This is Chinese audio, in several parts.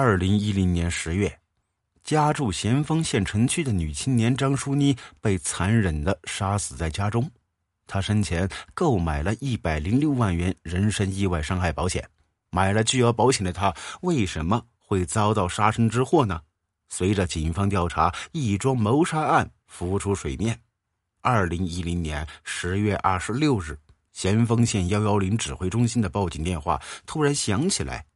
二零一零年十月，家住咸丰县城区的女青年张淑妮被残忍的杀死在家中。她生前购买了一百零六万元人身意外伤害保险，买了巨额保险的她，为什么会遭到杀身之祸呢？随着警方调查，一桩谋杀案浮出水面。二零一零年十月二十六日，咸丰县幺幺零指挥中心的报警电话突然响起来。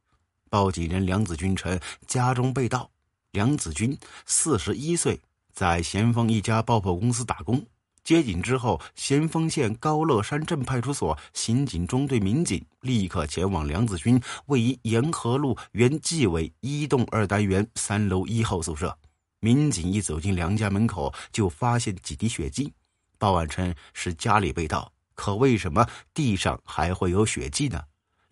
报警人梁子军称家中被盗。梁子军四十一岁，在咸丰一家爆破公司打工。接警之后，咸丰县高乐山镇派出所刑警中队民警立刻前往梁子军位于沿河路原纪委一栋二单元三楼一号宿舍。民警一走进梁家门口，就发现几滴血迹。报案称是家里被盗，可为什么地上还会有血迹呢？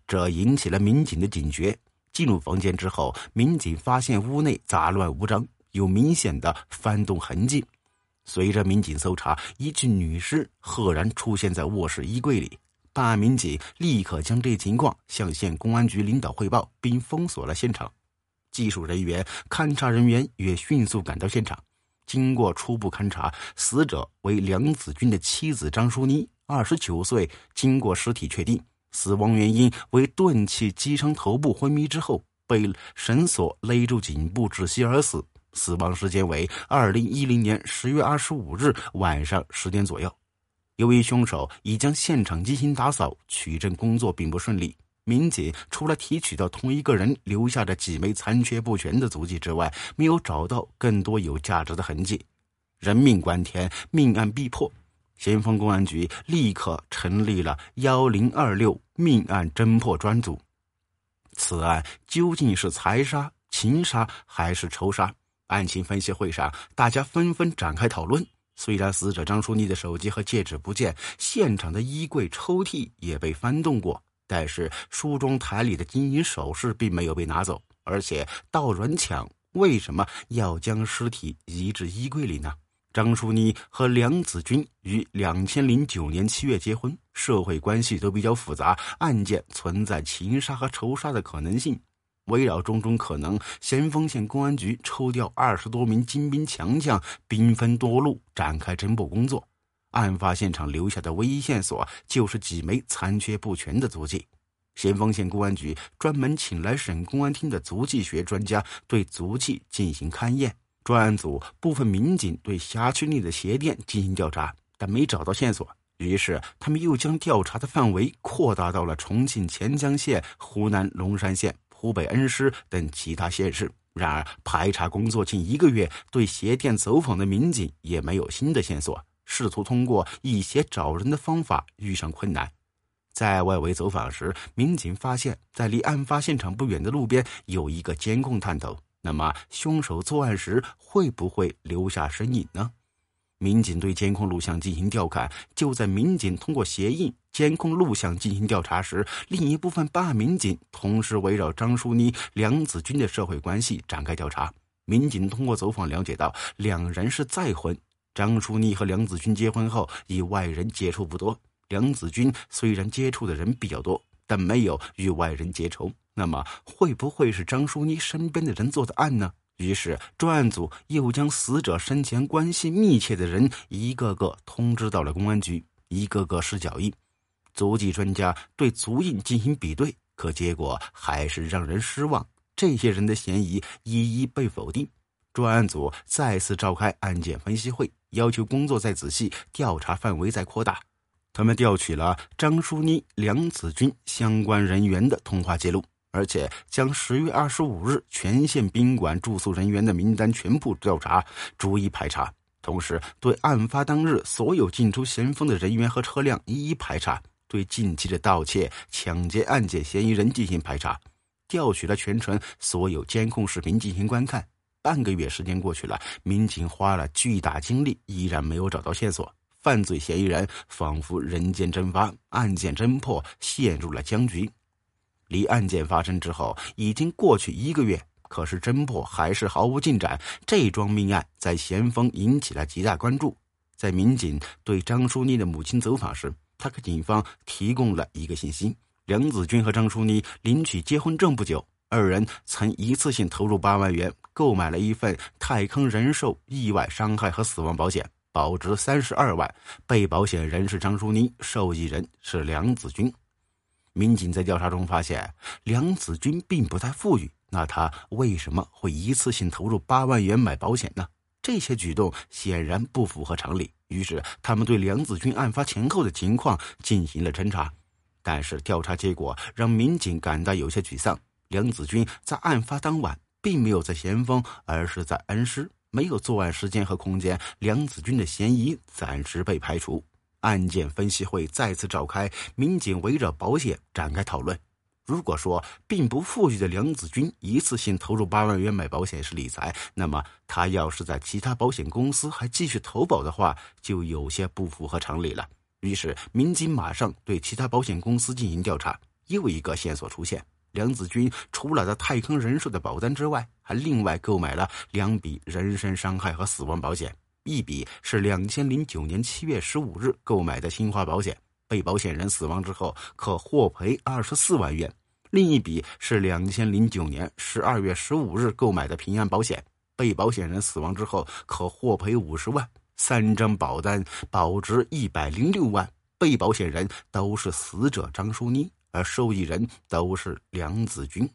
这引起了民警的警觉。进入房间之后，民警发现屋内杂乱无章，有明显的翻动痕迹。随着民警搜查，一具女尸赫然出现在卧室衣柜里。办案民警立刻将这情况向县公安局领导汇报，并封锁了现场。技术人员、勘查人员也迅速赶到现场。经过初步勘查，死者为梁子军的妻子张淑妮，二十九岁。经过尸体确定。死亡原因为钝器击伤头部，昏迷之后被绳索勒住颈部窒息而死。死亡时间为二零一零年十月二十五日晚上十点左右。由于凶手已将现场进行打扫，取证工作并不顺利。民警除了提取到同一个人留下的几枚残缺不全的足迹之外，没有找到更多有价值的痕迹。人命关天，命案必破。咸丰公安局立刻成立了幺零二六命案侦破专组。此案究竟是财杀、情杀还是仇杀？案情分析会上，大家纷纷展开讨论。虽然死者张淑妮的手机和戒指不见，现场的衣柜、抽屉也被翻动过，但是梳妆台里的金银首饰并没有被拿走。而且盗人抢，为什么要将尸体移至衣柜里呢？张淑妮和梁子军于两千零九年七月结婚，社会关系都比较复杂，案件存在情杀和仇杀的可能性。围绕种种可能，咸丰县公安局抽调二十多名精兵强将，兵分多路展开侦破工作。案发现场留下的唯一线索就是几枚残缺不全的足迹。咸丰县公安局专门请来省公安厅的足迹学专家，对足迹进行勘验。专案组部分民警对辖区内的鞋店进行调查，但没找到线索。于是，他们又将调查的范围扩大到了重庆黔江县、湖南龙山县、湖北恩施等其他县市。然而，排查工作近一个月，对鞋店走访的民警也没有新的线索。试图通过一些找人的方法，遇上困难。在外围走访时，民警发现，在离案发现场不远的路边有一个监控探头。那么，凶手作案时会不会留下身影呢？民警对监控录像进行调看。就在民警通过鞋印、监控录像进行调查时，另一部分办案民警同时围绕张淑妮、梁子军的社会关系展开调查。民警通过走访了解到，两人是再婚。张淑妮和梁子军结婚后，与外人接触不多。梁子军虽然接触的人比较多，但没有与外人结仇。那么会不会是张淑妮身边的人做的案呢？于是专案组又将死者生前关系密切的人一个个通知到了公安局，一个个试脚印。足迹专家对足印进行比对，可结果还是让人失望。这些人的嫌疑一一被否定。专案组再次召开案件分析会，要求工作再仔细，调查范围再扩大。他们调取了张淑妮、梁子军相关人员的通话记录。而且将十月二十五日全县宾馆住宿人员的名单全部调查，逐一排查。同时，对案发当日所有进出咸丰的人员和车辆一一排查，对近期的盗窃、抢劫案件嫌疑人进行排查，调取了全城所有监控视频进行观看。半个月时间过去了，民警花了巨大精力，依然没有找到线索。犯罪嫌疑人仿佛人间蒸发，案件侦破陷入了僵局。离案件发生之后已经过去一个月，可是侦破还是毫无进展。这桩命案在咸丰引起了极大关注。在民警对张淑妮的母亲走访时，他给警方提供了一个信息：梁子军和张淑妮领取结婚证不久，二人曾一次性投入八万元购买了一份泰康人寿意外伤害和死亡保险，保值三十二万。被保险人是张淑妮，受益人是梁子军。民警在调查中发现，梁子军并不太富裕，那他为什么会一次性投入八万元买保险呢？这些举动显然不符合常理。于是，他们对梁子军案发前后的情况进行了侦查，但是调查结果让民警感到有些沮丧。梁子军在案发当晚并没有在咸丰，而是在恩施，没有作案时间和空间。梁子军的嫌疑暂时被排除。案件分析会再次召开，民警围着保险展开讨论。如果说并不富裕的梁子军一次性投入八万元买保险是理财，那么他要是在其他保险公司还继续投保的话，就有些不符合常理了。于是，民警马上对其他保险公司进行调查。又一个线索出现。梁子军除了在泰康人寿的保单之外，还另外购买了两笔人身伤害和死亡保险，一笔是两千零九年七月十五日购买的新华保险，被保险人死亡之后可获赔二十四万元；另一笔是两千零九年十二月十五日购买的平安保险，被保险人死亡之后可获赔五十万。三张保单保值一百零六万，被保险人都是死者张淑妮。而受益人都是梁子军，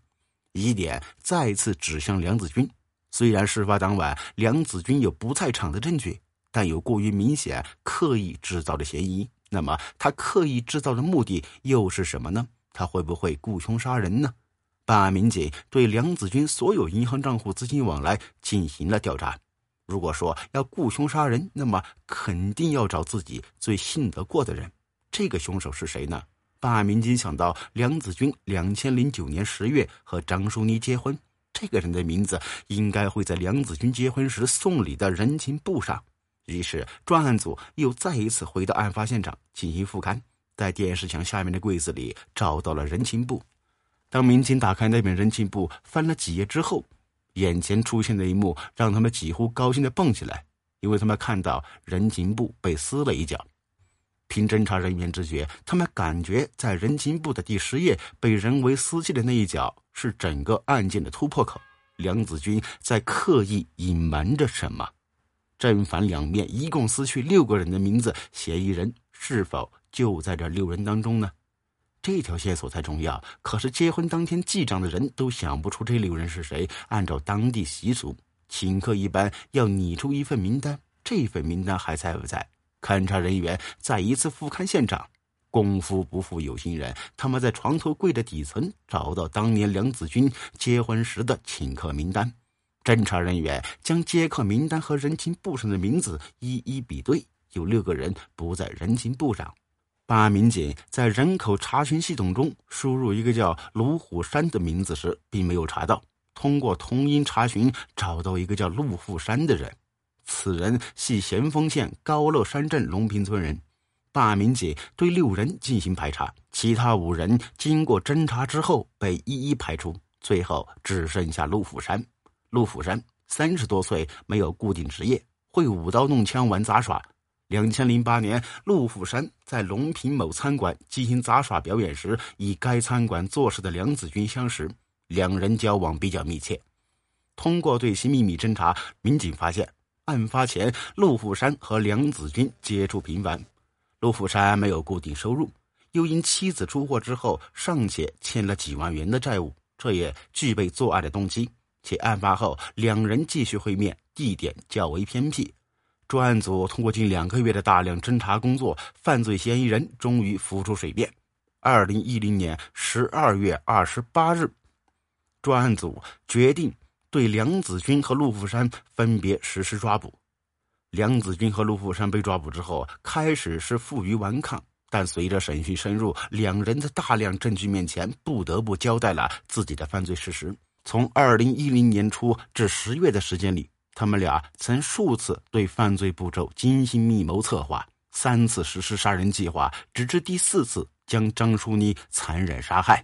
疑点再次指向梁子军。虽然事发当晚梁子军有不在场的证据，但有过于明显刻意制造的嫌疑。那么他刻意制造的目的又是什么呢？他会不会雇凶杀人呢？办案民警对梁子军所有银行账户资金往来进行了调查。如果说要雇凶杀人，那么肯定要找自己最信得过的人。这个凶手是谁呢？办案民警想到梁子军两千零九年十月和张淑妮结婚，这个人的名字应该会在梁子军结婚时送礼的人情簿上。于是专案组又再一次回到案发现场进行复勘，在电视墙下面的柜子里找到了人情簿。当民警打开那本人情簿，翻了几页之后，眼前出现的一幕让他们几乎高兴的蹦起来，因为他们看到人情簿被撕了一角。凭侦查人员直觉，他们感觉在人情簿的第十页被人为撕弃的那一角是整个案件的突破口。梁子军在刻意隐瞒着什么？正反两面一共撕去六个人的名字，嫌疑人是否就在这六人当中呢？这条线索才重要。可是结婚当天记账的人都想不出这六人是谁。按照当地习俗，请客一般要拟出一份名单，这份名单还在不在？勘查人员再一次复勘现场，功夫不负有心人，他们在床头柜的底层找到当年梁子军结婚时的请客名单。侦查人员将接客名单和人情簿上的名字一一比对，有六个人不在人情簿上。办案民警在人口查询系统中输入一个叫卢虎山的名字时，并没有查到。通过同音查询，找到一个叫陆富山的人。此人系咸丰县高乐山镇龙坪村人，大民警对六人进行排查，其他五人经过侦查之后被一一排除，最后只剩下陆富山。陆富山三十多岁，没有固定职业，会舞刀弄枪玩杂耍。两千零八年，陆富山在龙坪某餐馆进行杂耍表演时，与该餐馆做事的梁子军相识，两人交往比较密切。通过对其秘密侦查，民警发现。案发前，陆富山和梁子军接触频繁。陆富山没有固定收入，又因妻子出货之后尚且欠了几万元的债务，这也具备作案的动机。且案发后两人继续会面，地点较为偏僻。专案组通过近两个月的大量侦查工作，犯罪嫌疑人终于浮出水面。二零一零年十二月二十八日，专案组决定。对梁子军和陆富山分别实施抓捕。梁子军和陆富山被抓捕之后，开始是负隅顽抗，但随着审讯深入，两人在大量证据面前，不得不交代了自己的犯罪事实。从二零一零年初至十月的时间里，他们俩曾数次对犯罪步骤精心密谋策划，三次实施杀人计划，直至第四次将张淑妮残忍杀害。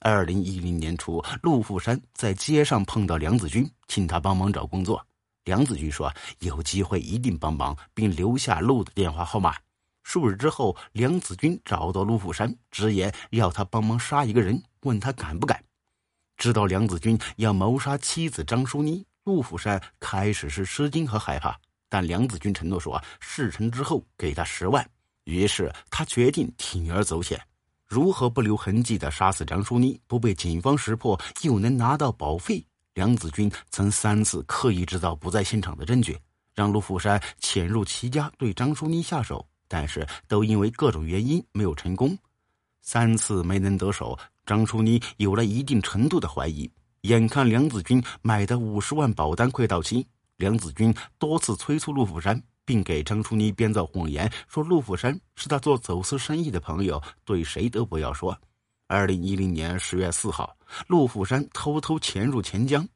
二零一零年初，陆富山在街上碰到梁子军，请他帮忙找工作。梁子军说：“有机会一定帮忙，并留下陆的电话号码。”数日之后，梁子军找到陆富山，直言要他帮忙杀一个人，问他敢不敢。知道梁子军要谋杀妻子张淑妮，陆富山开始是吃惊和害怕。但梁子军承诺说，事成之后给他十万。于是他决定铤而走险，如何不留痕迹的杀死张淑妮，不被警方识破，又能拿到保费？梁子军曾三次刻意制造不在现场的证据，让陆福山潜入其家对张淑妮下手，但是都因为各种原因没有成功。三次没能得手，张淑妮有了一定程度的怀疑。眼看梁子军买的五十万保单快到期，梁子军多次催促陆福山，并给张淑妮编造谎言，说陆福山是他做走私生意的朋友，对谁都不要说。二零一零年十月四号，陆福山偷偷潜入钱江，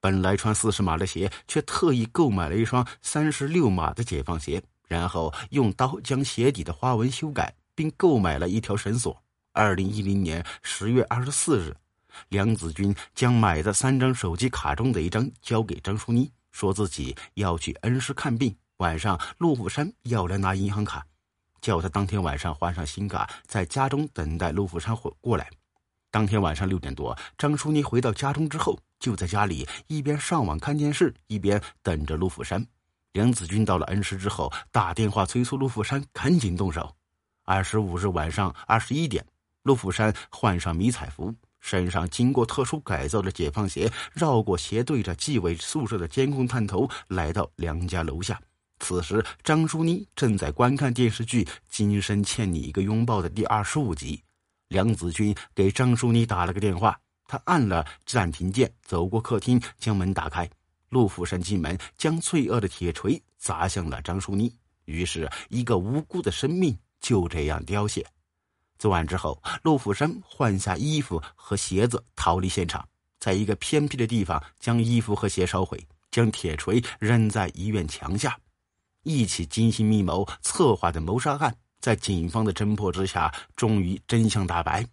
本来穿四十码的鞋，却特意购买了一双三十六码的解放鞋，然后用刀将鞋底的花纹修改，并购买了一条绳索。二零一零年十月二十四日，梁子军将买的三张手机卡中的一张交给张淑妮，说自己要去恩施看病。晚上，陆福山要来拿银行卡，叫他当天晚上换上新卡，在家中等待陆福山回过来。当天晚上六点多，张淑妮回到家中之后，就在家里一边上网看电视，一边等着陆福山。梁子军到了恩施之后，打电话催促陆福山赶紧动手。二十五日晚上二十一点。陆福山换上迷彩服，身上经过特殊改造的解放鞋，绕过斜对着纪委宿舍的监控探头，来到梁家楼下。此时，张淑妮正在观看电视剧《今生欠你一个拥抱》的第二十五集。梁子军给张淑妮打了个电话，他按了暂停键，走过客厅，将门打开。陆福山进门，将罪恶的铁锤砸向了张淑妮。于是，一个无辜的生命就这样凋谢。作案之后，陆福山换下衣服和鞋子逃离现场，在一个偏僻的地方将衣服和鞋烧毁，将铁锤扔在医院墙下。一起精心密谋策划的谋杀案，在警方的侦破之下，终于真相大白。